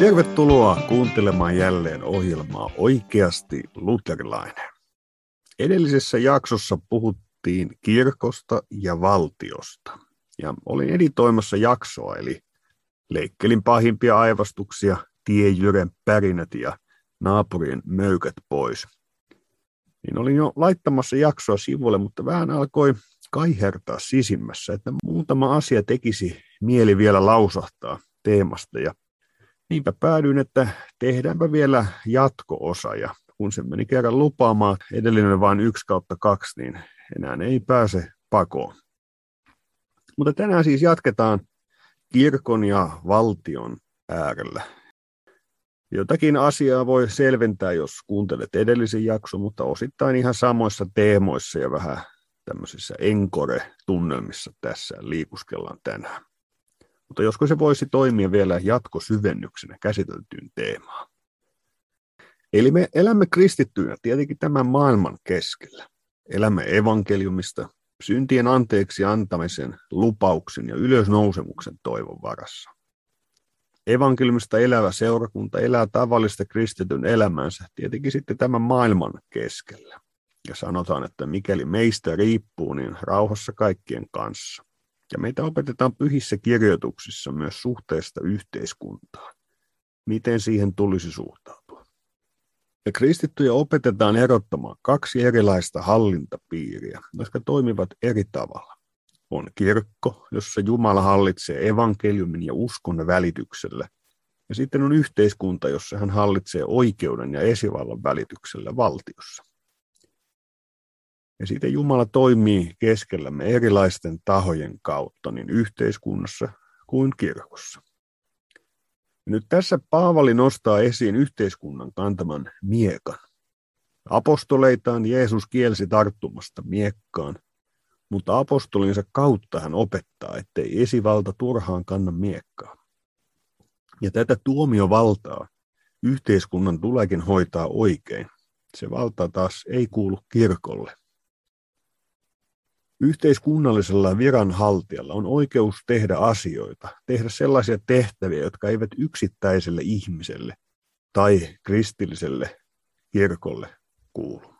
Tervetuloa kuuntelemaan jälleen ohjelmaa Oikeasti luterilainen. Edellisessä jaksossa puhuttiin kirkosta ja valtiosta. Ja olin editoimassa jaksoa, eli leikkelin pahimpia aivastuksia, tiejyren pärinät ja naapurien möykät pois. Niin olin jo laittamassa jaksoa sivulle, mutta vähän alkoi kaihertaa sisimmässä, että muutama asia tekisi mieli vielä lausahtaa teemasta. Ja niinpä päädyin, että tehdäänpä vielä jatko-osa. Ja kun se meni kerran lupaamaan, edellinen vain yksi kautta kaksi, niin enää ei pääse pakoon. Mutta tänään siis jatketaan kirkon ja valtion äärellä. Jotakin asiaa voi selventää, jos kuuntelet edellisen jakson, mutta osittain ihan samoissa teemoissa ja vähän tämmöisissä enkore-tunnelmissa tässä liikuskellaan tänään. Mutta joskus se voisi toimia vielä jatkosyvennyksenä käsiteltyyn teemaan. Eli me elämme kristittyinä tietenkin tämän maailman keskellä. Elämme evankeliumista, syntien anteeksi antamisen, lupauksen ja ylösnousemuksen toivon varassa. Evankeliumista elävä seurakunta elää tavallista kristityn elämänsä tietenkin sitten tämän maailman keskellä. Ja sanotaan, että mikäli meistä riippuu, niin rauhassa kaikkien kanssa. Ja meitä opetetaan pyhissä kirjoituksissa myös suhteesta yhteiskuntaan. Miten siihen tulisi suhtautua? Ja kristittyjä opetetaan erottamaan kaksi erilaista hallintapiiriä, jotka toimivat eri tavalla. On kirkko, jossa Jumala hallitsee evankeliumin ja uskon välityksellä. Ja sitten on yhteiskunta, jossa hän hallitsee oikeuden ja esivallan välityksellä valtiossa. Ja sitten Jumala toimii keskellämme erilaisten tahojen kautta niin yhteiskunnassa kuin kirkossa. Nyt tässä Paavali nostaa esiin yhteiskunnan kantaman miekan. Apostoleitaan Jeesus kielsi tarttumasta miekkaan, mutta apostolinsa kautta hän opettaa, ettei esivalta turhaan kanna miekkaa. Ja tätä tuomiovaltaa yhteiskunnan tuleekin hoitaa oikein. Se valta taas ei kuulu kirkolle. Yhteiskunnallisella viranhaltijalla on oikeus tehdä asioita, tehdä sellaisia tehtäviä, jotka eivät yksittäiselle ihmiselle tai kristilliselle kirkolle kuulu.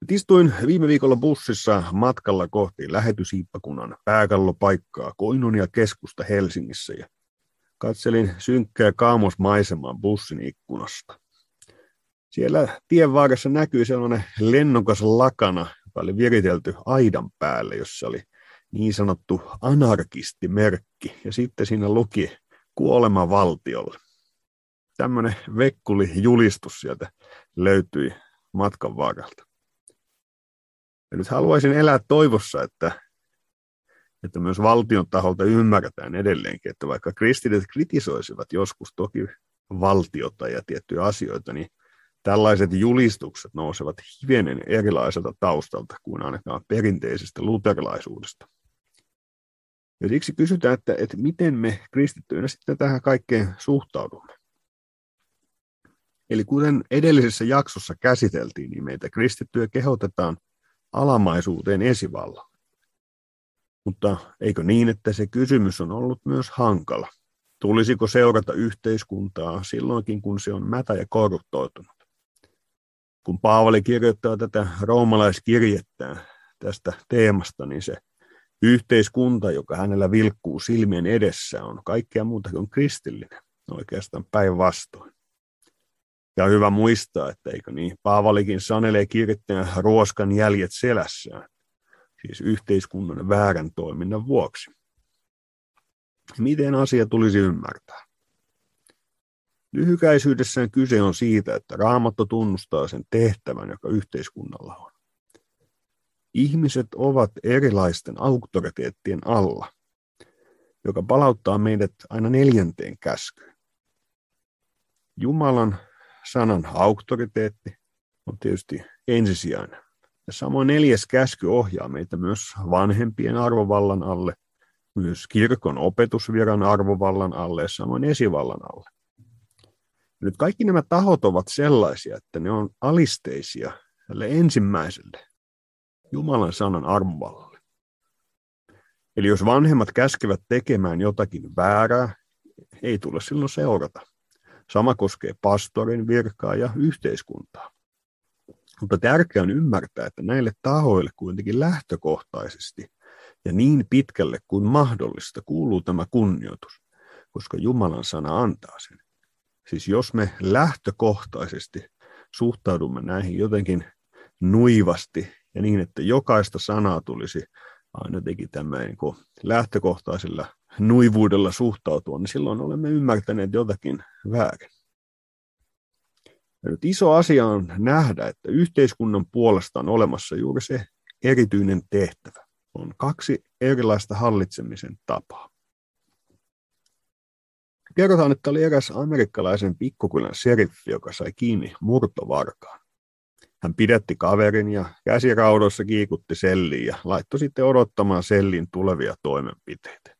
Nyt istuin viime viikolla bussissa matkalla kohti lähetysiippakunnan pääkallopaikkaa Koinonia keskusta Helsingissä ja katselin synkkää kaamosmaisemaa bussin ikkunasta. Siellä tien varressa näkyi sellainen lennokas lakana, joka oli viritelty aidan päälle, jossa oli niin sanottu anarkistimerkki, ja sitten siinä luki kuolema valtiolle. Tämmöinen vekkuli julistus sieltä löytyi matkan varrelta. Ja nyt haluaisin elää toivossa, että, että myös valtion taholta ymmärretään edelleenkin, että vaikka kristityt kritisoisivat joskus toki valtiota ja tiettyjä asioita, niin tällaiset julistukset nousevat hivenen erilaiselta taustalta kuin ainakaan perinteisestä luterilaisuudesta. Ja siksi kysytään, että, että miten me kristittyinä sitten tähän kaikkeen suhtaudumme. Eli kuten edellisessä jaksossa käsiteltiin, niin meitä kristittyjä kehotetaan alamaisuuteen esivalla. Mutta eikö niin, että se kysymys on ollut myös hankala? Tulisiko seurata yhteiskuntaa silloinkin, kun se on mätä ja korruptoitunut? Kun Paavali kirjoittaa tätä roomalaiskirjettä tästä teemasta, niin se yhteiskunta, joka hänellä vilkkuu silmien edessä, on kaikkea muuta kuin kristillinen, oikeastaan päinvastoin. Ja on hyvä muistaa, että eikö niin, Paavalikin sanelee kirjoittajan ruoskan jäljet selässään, siis yhteiskunnan väärän toiminnan vuoksi. Miten asia tulisi ymmärtää? Lyhykäisyydessään kyse on siitä, että raamatto tunnustaa sen tehtävän, joka yhteiskunnalla on. Ihmiset ovat erilaisten auktoriteettien alla, joka palauttaa meidät aina neljänteen käskyyn. Jumalan sanan auktoriteetti on tietysti ensisijainen. Ja samoin neljäs käsky ohjaa meitä myös vanhempien arvovallan alle, myös kirkon opetusviran arvovallan alle ja samoin esivallan alle. Nyt kaikki nämä tahot ovat sellaisia, että ne on alisteisia tälle ensimmäiselle Jumalan sanan armovallalle. Eli jos vanhemmat käskevät tekemään jotakin väärää, ei tule silloin seurata. Sama koskee pastorin virkaa ja yhteiskuntaa. Mutta tärkeää on ymmärtää, että näille tahoille kuitenkin lähtökohtaisesti ja niin pitkälle kuin mahdollista kuuluu tämä kunnioitus, koska Jumalan sana antaa sen. Siis jos me lähtökohtaisesti suhtaudumme näihin jotenkin nuivasti ja niin, että jokaista sanaa tulisi aina jotenkin tämmöinen niin lähtökohtaisella nuivuudella suhtautua, niin silloin olemme ymmärtäneet jotakin väärin. Ja nyt iso asia on nähdä, että yhteiskunnan puolesta on olemassa juuri se erityinen tehtävä. On kaksi erilaista hallitsemisen tapaa. Kerrotaan, että oli eräs amerikkalaisen pikkukylän seriffi, joka sai kiinni murtovarkaan. Hän pidätti kaverin ja käsiraudoissa kiikutti selliin ja laittoi sitten odottamaan sellin tulevia toimenpiteitä.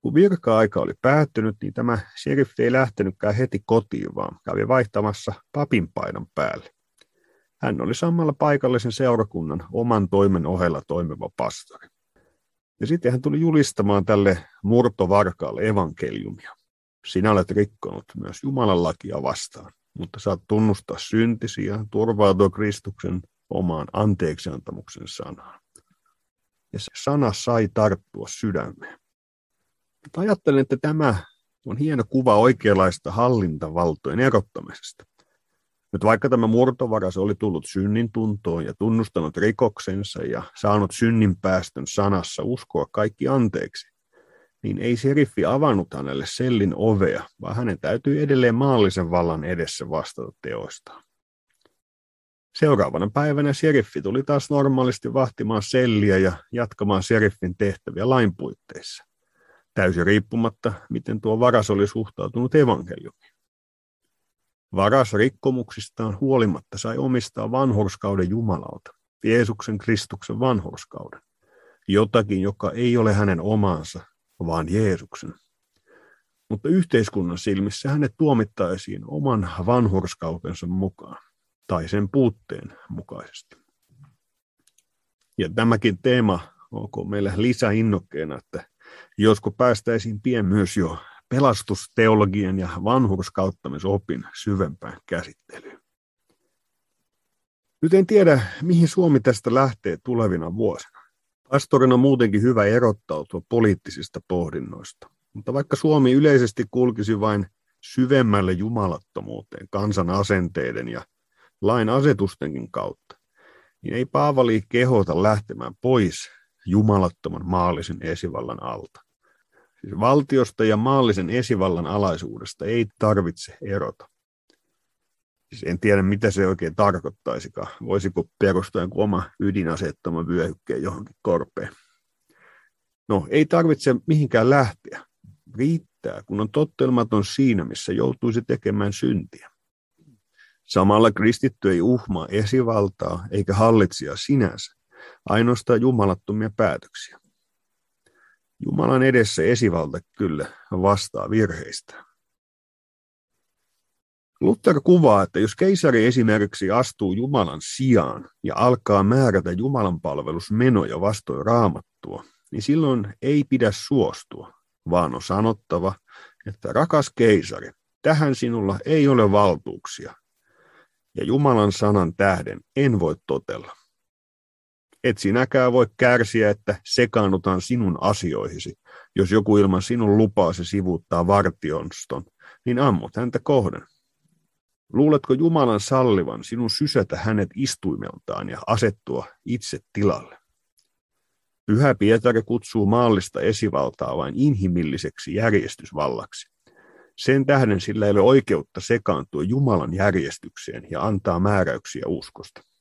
Kun virka-aika oli päättynyt, niin tämä sheriffi ei lähtenytkään heti kotiin, vaan kävi vaihtamassa papin painon päälle. Hän oli samalla paikallisen seurakunnan oman toimen ohella toimiva pastori. Ja sitten hän tuli julistamaan tälle murtovarkaalle evankeliumia. Sinä olet rikkonut myös Jumalan lakia vastaan, mutta saat tunnustaa syntisi ja turvautua Kristuksen omaan anteeksiantamuksen sanaan. Ja se sana sai tarttua sydämeen. Mutta ajattelen, että tämä on hieno kuva oikeanlaista hallintavaltojen erottamisesta. Nyt vaikka tämä murtovaras oli tullut synnin tuntoon ja tunnustanut rikoksensa ja saanut synnin päästön sanassa uskoa kaikki anteeksi, niin ei seriffi avannut hänelle sellin ovea, vaan hänen täytyy edelleen maallisen vallan edessä vastata teoistaan. Seuraavana päivänä seriffi tuli taas normaalisti vahtimaan selliä ja jatkamaan seriffin tehtäviä lain puitteissa täysin riippumatta, miten tuo varas oli suhtautunut evankeliumiin. Varas rikkomuksistaan huolimatta sai omistaa vanhurskauden Jumalalta, Jeesuksen Kristuksen vanhurskauden, jotakin, joka ei ole hänen omaansa, vaan Jeesuksen. Mutta yhteiskunnan silmissä hänet tuomittaisiin oman vanhurskautensa mukaan, tai sen puutteen mukaisesti. Ja tämäkin teema onko meillä lisäinnokkeena, että josko päästäisiin pien myös jo pelastusteologian ja vanhurskauttamisopin syvempään käsittelyyn. Nyt en tiedä, mihin Suomi tästä lähtee tulevina vuosina. Pastorina on muutenkin hyvä erottautua poliittisista pohdinnoista. Mutta vaikka Suomi yleisesti kulkisi vain syvemmälle jumalattomuuteen kansan asenteiden ja lain asetustenkin kautta, niin ei Paavali kehota lähtemään pois jumalattoman maallisen esivallan alta. Siis valtiosta ja maallisen esivallan alaisuudesta ei tarvitse erota. Siis en tiedä, mitä se oikein tarkoittaisikaan. Voisiko perustaa joku oma ydinasettama vyöhykkeen johonkin korpeen. No, ei tarvitse mihinkään lähteä. Riittää, kun on tottelmaton siinä, missä joutuisi tekemään syntiä. Samalla kristitty ei uhmaa esivaltaa eikä hallitsija sinänsä, ainoastaan jumalattomia päätöksiä. Jumalan edessä esivalta kyllä vastaa virheistä. Luther kuvaa, että jos keisari esimerkiksi astuu Jumalan sijaan ja alkaa määrätä Jumalan palvelusmenoja vastoin raamattua, niin silloin ei pidä suostua, vaan on sanottava, että rakas keisari, tähän sinulla ei ole valtuuksia, ja Jumalan sanan tähden en voi totella. Et sinäkään voi kärsiä, että sekaannutaan sinun asioihisi. Jos joku ilman sinun lupaasi sivuuttaa vartionston, niin ammut häntä kohden. Luuletko Jumalan sallivan sinun sysätä hänet istuimeltaan ja asettua itse tilalle? Pyhä Pietari kutsuu maallista esivaltaa vain inhimilliseksi järjestysvallaksi. Sen tähden sillä ei ole oikeutta sekaantua Jumalan järjestykseen ja antaa määräyksiä uskosta.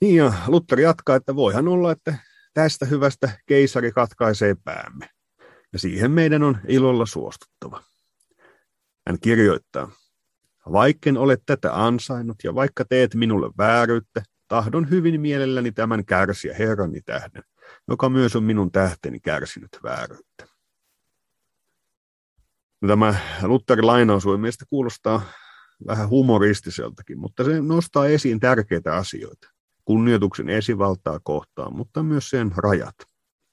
Niin ja Luther jatkaa, että voihan olla, että tästä hyvästä keisari katkaisee päämme. Ja siihen meidän on ilolla suostuttava. Hän kirjoittaa, vaikken olet tätä ansainnut ja vaikka teet minulle vääryyttä, tahdon hyvin mielelläni tämän kärsiä Herrani tähden, joka myös on minun tähteni kärsinyt vääryyttä. No, tämä Lutherin lainaus voi mielestä kuulostaa vähän humoristiseltakin, mutta se nostaa esiin tärkeitä asioita kunnioituksen esivaltaa kohtaan, mutta myös sen rajat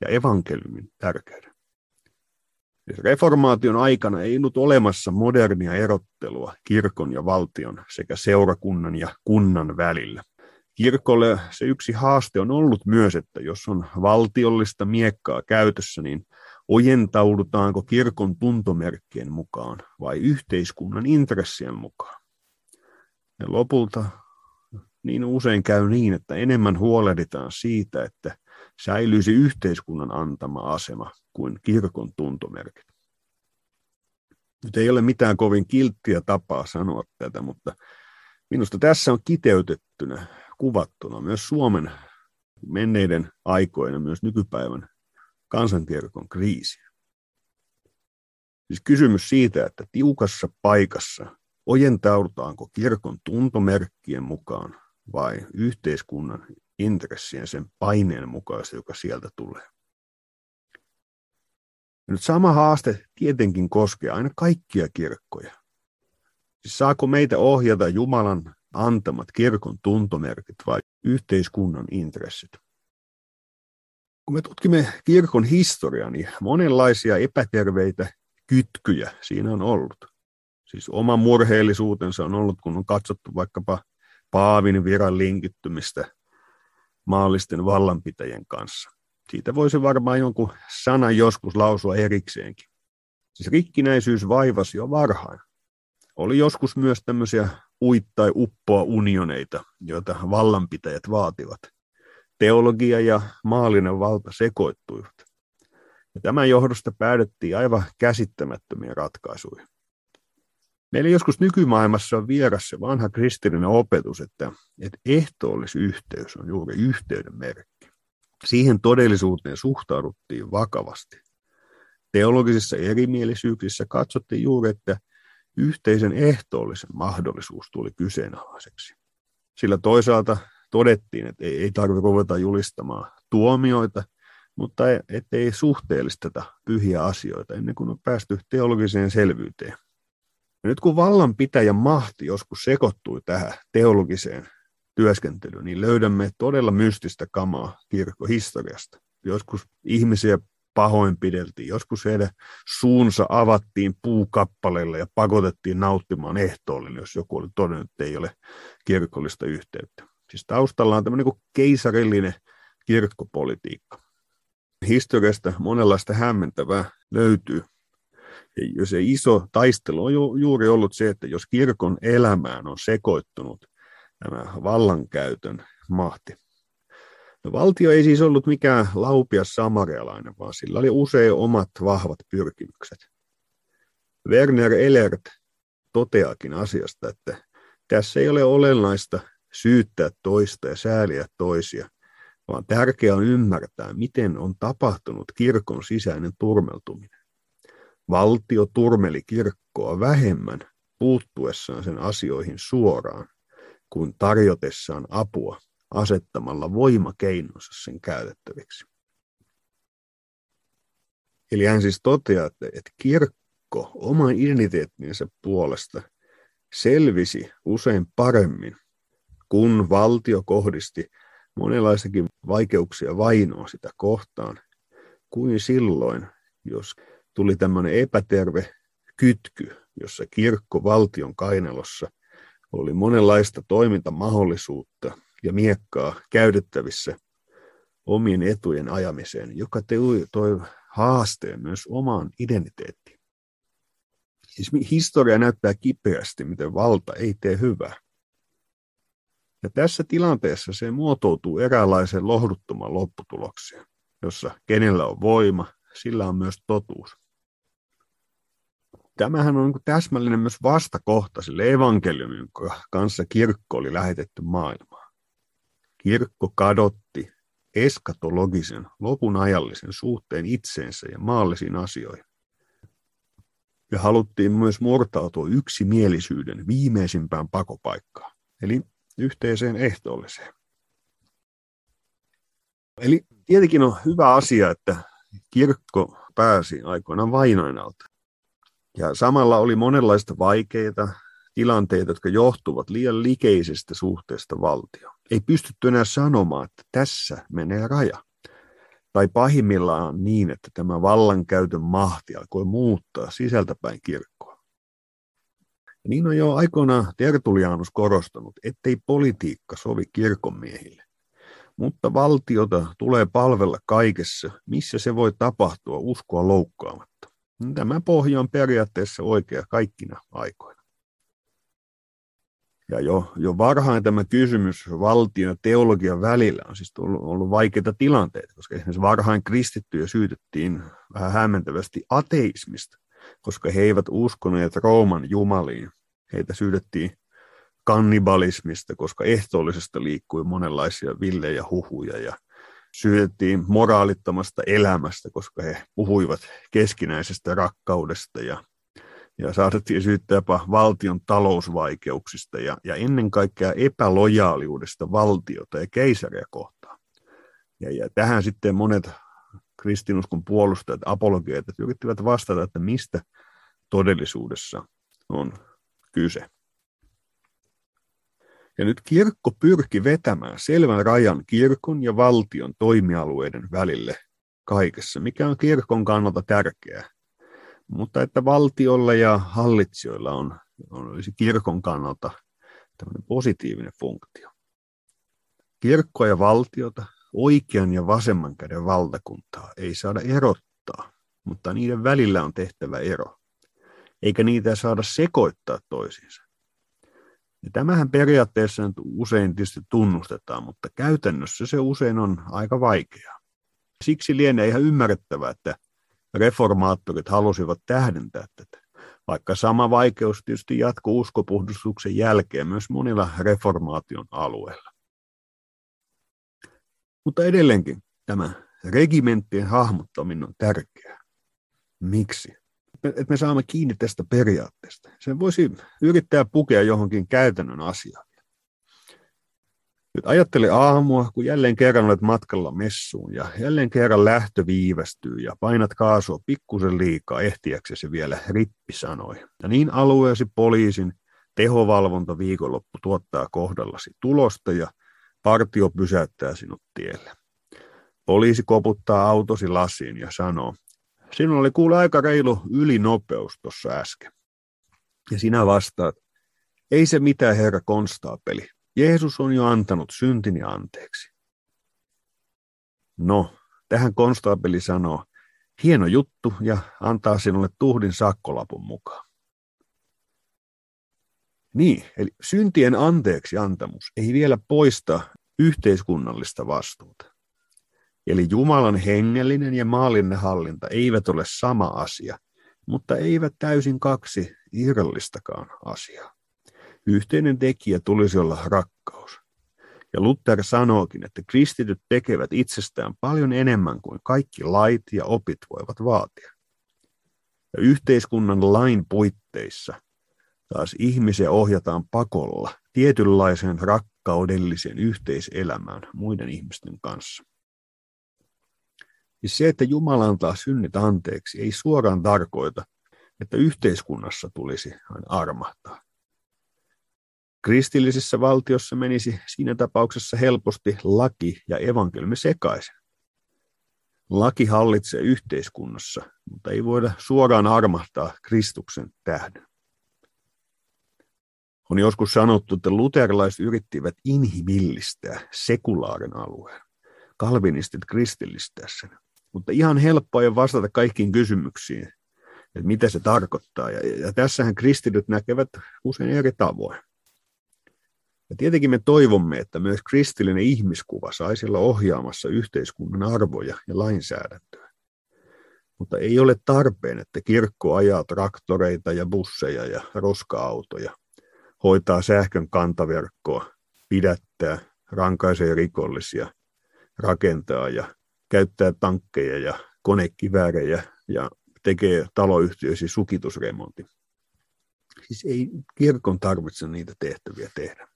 ja evankeliumin tärkeyden. Reformaation aikana ei ollut olemassa modernia erottelua kirkon ja valtion sekä seurakunnan ja kunnan välillä. Kirkolle se yksi haaste on ollut myös, että jos on valtiollista miekkaa käytössä, niin ojentaudutaanko kirkon tuntomerkkien mukaan vai yhteiskunnan intressien mukaan. Ja lopulta niin usein käy niin, että enemmän huolehditaan siitä, että säilyisi yhteiskunnan antama asema kuin kirkon tuntomerkit. Nyt ei ole mitään kovin kilttiä tapaa sanoa tätä, mutta minusta tässä on kiteytettynä, kuvattuna myös Suomen menneiden aikoina, myös nykypäivän kansankirkon kriisi. Siis kysymys siitä, että tiukassa paikassa ojentaudutaanko kirkon tuntomerkkien mukaan vai yhteiskunnan intressien sen paineen mukaista, joka sieltä tulee. Ja nyt sama haaste tietenkin koskee aina kaikkia kirkkoja. Siis saako meitä ohjata Jumalan antamat kirkon tuntomerkit vai yhteiskunnan intressit? Kun me tutkimme kirkon historiaa, niin monenlaisia epäterveitä kytkyjä siinä on ollut. Siis oma murheellisuutensa on ollut, kun on katsottu vaikkapa Paavin viran linkittymistä maallisten vallanpitäjien kanssa. Siitä voisi varmaan jonkun sanan joskus lausua erikseenkin. Siis rikkinäisyys vaivasi jo varhain. Oli joskus myös tämmöisiä uit- tai uppoa unioneita, joita vallanpitäjät vaativat. Teologia ja maallinen valta sekoittuivat. Ja tämän johdosta päädyttiin aivan käsittämättömiin ratkaisuihin. Meillä joskus nykymaailmassa on vieras se vanha kristillinen opetus, että, että ehtoollisyhteys on juuri yhteyden merkki. Siihen todellisuuteen suhtauduttiin vakavasti. Teologisissa erimielisyyksissä katsottiin juuri, että yhteisen ehtoollisen mahdollisuus tuli kyseenalaiseksi. Sillä toisaalta todettiin, että ei, tarvitse ruveta julistamaan tuomioita, mutta ettei suhteellisteta pyhiä asioita ennen kuin on päästy teologiseen selvyyteen. Nyt kun vallanpitäjän mahti joskus sekoittui tähän teologiseen työskentelyyn, niin löydämme todella mystistä kamaa kirkkohistoriasta. Joskus ihmisiä pahoinpideltiin, joskus heidän suunsa avattiin puukappaleilla ja pakotettiin nauttimaan ehtoollinen, jos joku oli todennut, että ei ole kirkollista yhteyttä. Siis taustalla on tämmöinen niin keisarillinen kirkkopolitiikka. Historiasta monenlaista hämmentävää löytyy se iso taistelu on ju, juuri ollut se, että jos kirkon elämään on sekoittunut tämä vallankäytön mahti. No, valtio ei siis ollut mikään laupias samarialainen, vaan sillä oli usein omat vahvat pyrkimykset. Werner Elert toteakin asiasta, että tässä ei ole olennaista syyttää toista ja sääliä toisia, vaan tärkeää on ymmärtää, miten on tapahtunut kirkon sisäinen turmeltuminen. Valtio turmeli kirkkoa vähemmän puuttuessaan sen asioihin suoraan kuin tarjotessaan apua asettamalla voimakeinonsa sen käytettäviksi. Eli hän siis toteaa, että, että kirkko oman identiteettinsä puolesta selvisi usein paremmin, kun valtio kohdisti monenlaisakin vaikeuksia vainoa sitä kohtaan, kuin silloin, jos tuli tämmöinen epäterve kytky, jossa kirkko valtion kainelossa oli monenlaista toimintamahdollisuutta ja miekkaa käytettävissä omien etujen ajamiseen, joka toi haasteen myös omaan identiteettiin. Siis historia näyttää kipeästi, miten valta ei tee hyvää. Ja tässä tilanteessa se muotoutuu eräänlaiseen lohduttoman lopputulokseen, jossa kenellä on voima, sillä on myös totuus tämähän on niin täsmällinen myös vastakohta sille evankeliumin, jonka kanssa kirkko oli lähetetty maailmaan. Kirkko kadotti eskatologisen, lopun ajallisen suhteen itseensä ja maallisiin asioihin. Ja haluttiin myös murtautua yksimielisyyden viimeisimpään pakopaikkaan, eli yhteiseen ehtoolliseen. Eli tietenkin on hyvä asia, että kirkko pääsi aikoinaan vainoin alta. Ja samalla oli monenlaista vaikeita tilanteita, jotka johtuvat liian likeisestä suhteesta valtioon. Ei pystytty enää sanomaan, että tässä menee raja. Tai pahimmillaan niin, että tämä vallankäytön mahti alkoi muuttaa sisältäpäin kirkkoa. Ja niin on jo aikoinaan Tertulianus korostanut, ettei politiikka sovi kirkonmiehille. Mutta valtiota tulee palvella kaikessa, missä se voi tapahtua uskoa loukkaamatta. Tämä pohja on periaatteessa oikea kaikkina aikoina. Ja jo, jo varhain tämä kysymys valtion ja teologian välillä on siis ollut, ollut vaikeita tilanteita, koska esimerkiksi varhain kristittyjä syytettiin vähän hämmentävästi ateismista, koska he eivät uskoneet Rooman jumaliin. Heitä syytettiin kannibalismista, koska ehtoollisesta liikkui monenlaisia villejä huhuja ja syytettiin moraalittomasta elämästä, koska he puhuivat keskinäisestä rakkaudesta ja ja saatettiin syyttää jopa valtion talousvaikeuksista ja, ja ennen kaikkea epälojaaliudesta valtiota ja keisaria kohtaan. Ja, ja tähän sitten monet kristinuskon puolustajat, apologeet, yrittivät vastata, että mistä todellisuudessa on kyse. Ja nyt kirkko pyrki vetämään selvän rajan kirkon ja valtion toimialueiden välille kaikessa, mikä on kirkon kannalta tärkeää mutta että valtiolla ja hallitsijoilla on, on olisi kirkon kannalta tämmöinen positiivinen funktio. Kirkkoa ja valtiota, oikean ja vasemman käden valtakuntaa ei saada erottaa, mutta niiden välillä on tehtävä ero, eikä niitä saada sekoittaa toisiinsa. Ja tämähän periaatteessa usein tietysti tunnustetaan, mutta käytännössä se usein on aika vaikeaa. Siksi lienee ihan ymmärrettävää, että reformaattorit halusivat tähdentää tätä. Vaikka sama vaikeus tietysti jatkuu uskopuhdistuksen jälkeen myös monilla reformaation alueilla. Mutta edelleenkin tämä regimenttien hahmottaminen on tärkeää. Miksi? Että me saamme kiinni tästä periaatteesta. Se voisi yrittää pukea johonkin käytännön asiaan. Nyt ajattele aamua, kun jälleen kerran olet matkalla messuun ja jälleen kerran lähtö viivästyy ja painat kaasua pikkusen liikaa ehtiäksesi vielä, rippi sanoi. Ja niin alueesi poliisin tehovalvonta viikonloppu tuottaa kohdallasi tulosta ja partio pysäyttää sinut tielle. Poliisi koputtaa autosi lasiin ja sanoo, sinulla oli kuule aika reilu ylinopeus tuossa äsken. Ja sinä vastaat, ei se mitään herra konstaapeli, Jeesus on jo antanut syntini anteeksi. No, tähän konstaapeli sanoo, hieno juttu ja antaa sinulle tuhdin sakkolapun mukaan. Niin, eli syntien anteeksi antamus ei vielä poista yhteiskunnallista vastuuta. Eli Jumalan hengellinen ja maallinen hallinta eivät ole sama asia, mutta eivät täysin kaksi irrallistakaan asiaa. Yhteinen tekijä tulisi olla rakkaus. Ja Luther sanookin, että kristityt tekevät itsestään paljon enemmän kuin kaikki lait ja opit voivat vaatia. Ja yhteiskunnan lain puitteissa taas ihmisiä ohjataan pakolla tietynlaiseen rakkaudelliseen yhteiselämään muiden ihmisten kanssa. Ja se, että Jumala antaa synnit anteeksi, ei suoraan tarkoita, että yhteiskunnassa tulisi armahtaa. Kristillisessä valtiossa menisi siinä tapauksessa helposti laki ja evankeliumi sekaisin. Laki hallitsee yhteiskunnassa, mutta ei voida suoraan armahtaa Kristuksen tähden. On joskus sanottu, että luterilaiset yrittivät inhimillistää sekulaarin alueen. Kalvinistit kristillistää sen. Mutta ihan helppoa ei vastata kaikkiin kysymyksiin, että mitä se tarkoittaa. Ja, ja tässähän kristityt näkevät usein eri tavoin. Ja tietenkin me toivomme, että myös kristillinen ihmiskuva saisi olla ohjaamassa yhteiskunnan arvoja ja lainsäädäntöä. Mutta ei ole tarpeen, että kirkko ajaa traktoreita ja busseja ja roska-autoja, hoitaa sähkön kantaverkkoa, pidättää, rankaisee rikollisia, rakentaa ja käyttää tankkeja ja konekiväärejä ja tekee taloyhtiöisi sukitusremontin. Siis ei kirkon tarvitse niitä tehtäviä tehdä.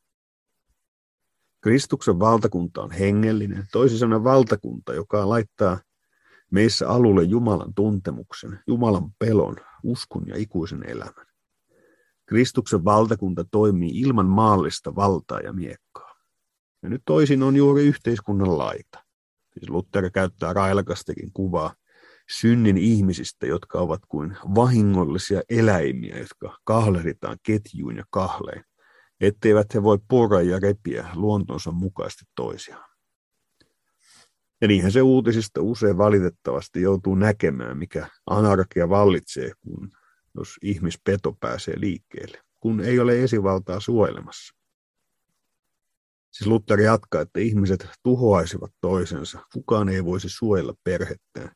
Kristuksen valtakunta on hengellinen, toisin sanoen valtakunta, joka laittaa meissä alulle Jumalan tuntemuksen, Jumalan pelon, uskon ja ikuisen elämän. Kristuksen valtakunta toimii ilman maallista valtaa ja miekkaa. Ja nyt toisin on juuri yhteiskunnan laita. Siis Luther käyttää railakastakin kuvaa synnin ihmisistä, jotka ovat kuin vahingollisia eläimiä, jotka kahleritaan ketjuun ja kahleen, etteivät he voi pora ja repiä luontonsa mukaisesti toisiaan. Ja niinhän se uutisista usein valitettavasti joutuu näkemään, mikä anarkia vallitsee, kun jos ihmispeto pääsee liikkeelle, kun ei ole esivaltaa suojelemassa. Siis Luther jatkaa, että ihmiset tuhoaisivat toisensa. Kukaan ei voisi suojella perhettään,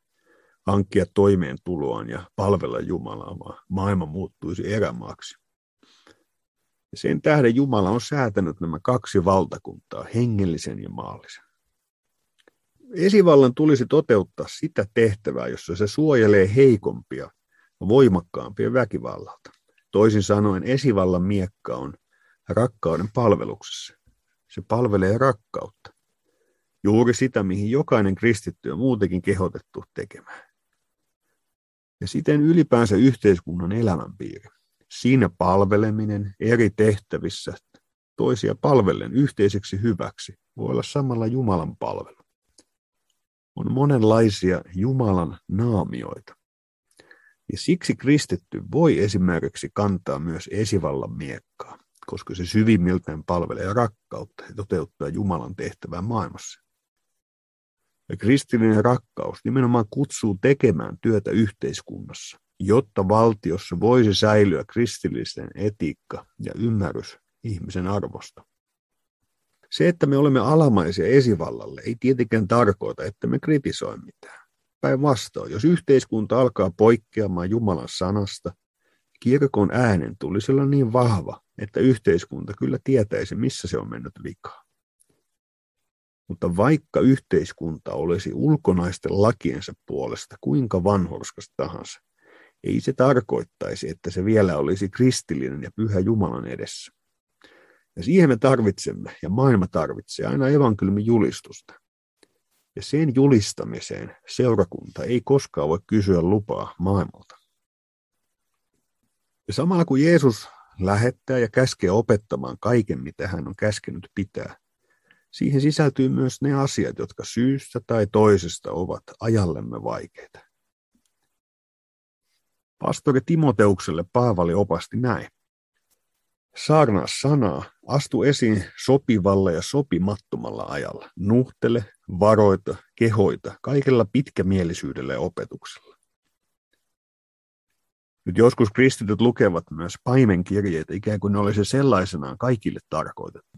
hankkia toimeentuloaan ja palvella Jumalaa, vaan maailma muuttuisi erämaaksi. Ja sen tähden Jumala on säätänyt nämä kaksi valtakuntaa, hengellisen ja maallisen. Esivallan tulisi toteuttaa sitä tehtävää, jossa se suojelee heikompia voimakkaampia väkivallalta. Toisin sanoen esivallan miekka on rakkauden palveluksessa. Se palvelee rakkautta. Juuri sitä, mihin jokainen kristitty on muutenkin kehotettu tekemään. Ja siten ylipäänsä yhteiskunnan elämänpiiri. Siinä palveleminen eri tehtävissä toisia palvellen yhteiseksi hyväksi voi olla samalla Jumalan palvelu. On monenlaisia Jumalan naamioita. Ja siksi kristitty voi esimerkiksi kantaa myös esivallan miekkaa, koska se syvimmiltään palvelee rakkautta ja toteuttaa Jumalan tehtävää maailmassa. Ja kristillinen rakkaus nimenomaan kutsuu tekemään työtä yhteiskunnassa, jotta valtiossa voisi säilyä kristillisten etiikka ja ymmärrys ihmisen arvosta. Se, että me olemme alamaisia esivallalle, ei tietenkään tarkoita, että me kritisoi mitään. Päinvastoin, jos yhteiskunta alkaa poikkeamaan Jumalan sanasta, kirkon äänen tulisi olla niin vahva, että yhteiskunta kyllä tietäisi, missä se on mennyt vikaan. Mutta vaikka yhteiskunta olisi ulkonaisten lakiensa puolesta kuinka vanhurskas tahansa, ei se tarkoittaisi, että se vielä olisi kristillinen ja pyhä Jumalan edessä. Ja siihen me tarvitsemme, ja maailma tarvitsee aina evankeliumin julistusta. Ja sen julistamiseen seurakunta ei koskaan voi kysyä lupaa maailmalta. Ja samalla kun Jeesus lähettää ja käskee opettamaan kaiken, mitä hän on käskenyt pitää, siihen sisältyy myös ne asiat, jotka syystä tai toisesta ovat ajallemme vaikeita. Pastori Timoteukselle Paavali opasti näin. Saarnaa sanaa, astu esiin sopivalla ja sopimattomalla ajalla. Nuhtele, varoita, kehoita, kaikella pitkämielisyydellä ja opetuksella. Nyt joskus kristityt lukevat myös paimenkirjeitä, ikään kuin ne olisi sellaisenaan kaikille tarkoitettu.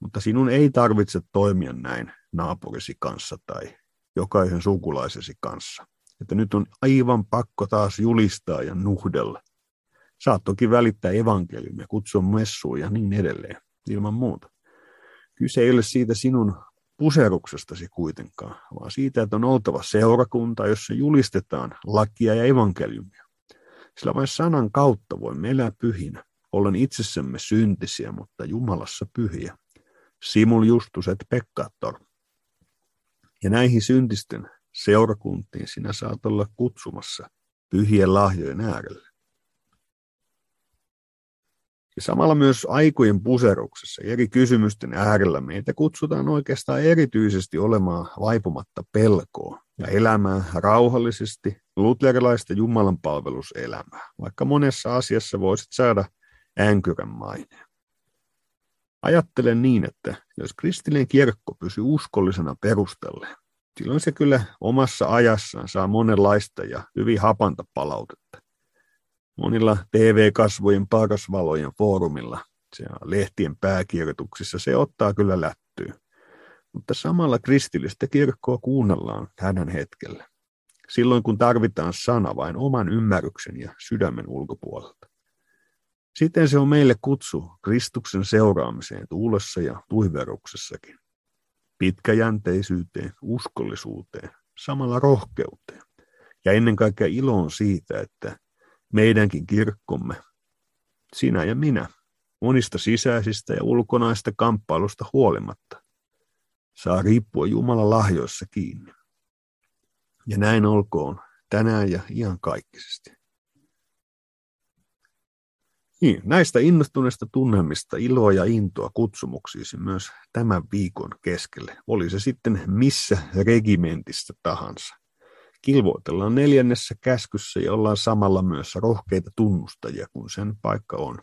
Mutta sinun ei tarvitse toimia näin naapurisi kanssa tai jokaisen sukulaisesi kanssa. Että nyt on aivan pakko taas julistaa ja nuhdella. Saat toki välittää evankeliumia, kutsua messuun ja niin edelleen, ilman muuta. Kyse ei ole siitä sinun puseruksestasi kuitenkaan, vaan siitä, että on oltava seurakunta, jossa julistetaan lakia ja evankeliumia. Sillä vain sanan kautta voimme elää pyhinä, ollen itsessämme syntisiä, mutta Jumalassa pyhiä. Simul justus et peccator. Ja näihin syntisten seurakuntiin sinä saat olla kutsumassa pyhien lahjojen äärelle. Ja samalla myös aikojen puseruksessa eri kysymysten äärellä meitä kutsutaan oikeastaan erityisesti olemaan vaipumatta pelkoon ja elämään rauhallisesti luterilaista Jumalan palveluselämää, vaikka monessa asiassa voisit saada änkyrän maineen. Ajattelen niin, että jos kristillinen kirkko pysyy uskollisena perustelleen, silloin se kyllä omassa ajassaan saa monenlaista ja hyvin hapanta palautetta monilla TV-kasvojen parasvalojen foorumilla, se lehtien pääkirjoituksissa, se ottaa kyllä lättyä. Mutta samalla kristillistä kirkkoa kuunnellaan hänen hetkellä. Silloin kun tarvitaan sana vain oman ymmärryksen ja sydämen ulkopuolelta. Sitten se on meille kutsu Kristuksen seuraamiseen tuulessa ja tuiveruksessakin. Pitkäjänteisyyteen, uskollisuuteen, samalla rohkeuteen. Ja ennen kaikkea iloon siitä, että meidänkin kirkkomme, sinä ja minä, monista sisäisistä ja ulkonaista kamppailusta huolimatta, saa riippua Jumalan lahjoissa kiinni. Ja näin olkoon tänään ja ihan kaikkisesti. Niin, näistä innostuneista tunnelmista iloa ja intoa kutsumuksiisi myös tämän viikon keskelle. Oli se sitten missä regimentissä tahansa. Kilvoitellaan neljännessä käskyssä ja ollaan samalla myös rohkeita tunnustajia, kun sen paikka on.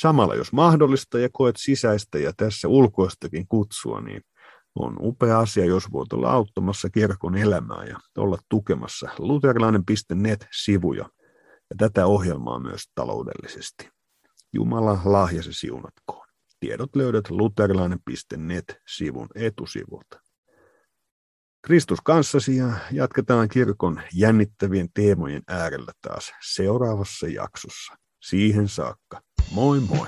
Samalla jos mahdollista ja koet sisäistä ja tässä ulkoistakin kutsua, niin on upea asia, jos voit olla auttamassa kirkon elämää ja olla tukemassa luterilainen.net-sivuja ja tätä ohjelmaa myös taloudellisesti. Jumala lahjasi siunatkoon. Tiedot löydät luterilainen.net-sivun etusivulta. Kristus kanssasi ja jatketaan kirkon jännittävien teemojen äärellä taas seuraavassa jaksossa. Siihen saakka. Moi moi!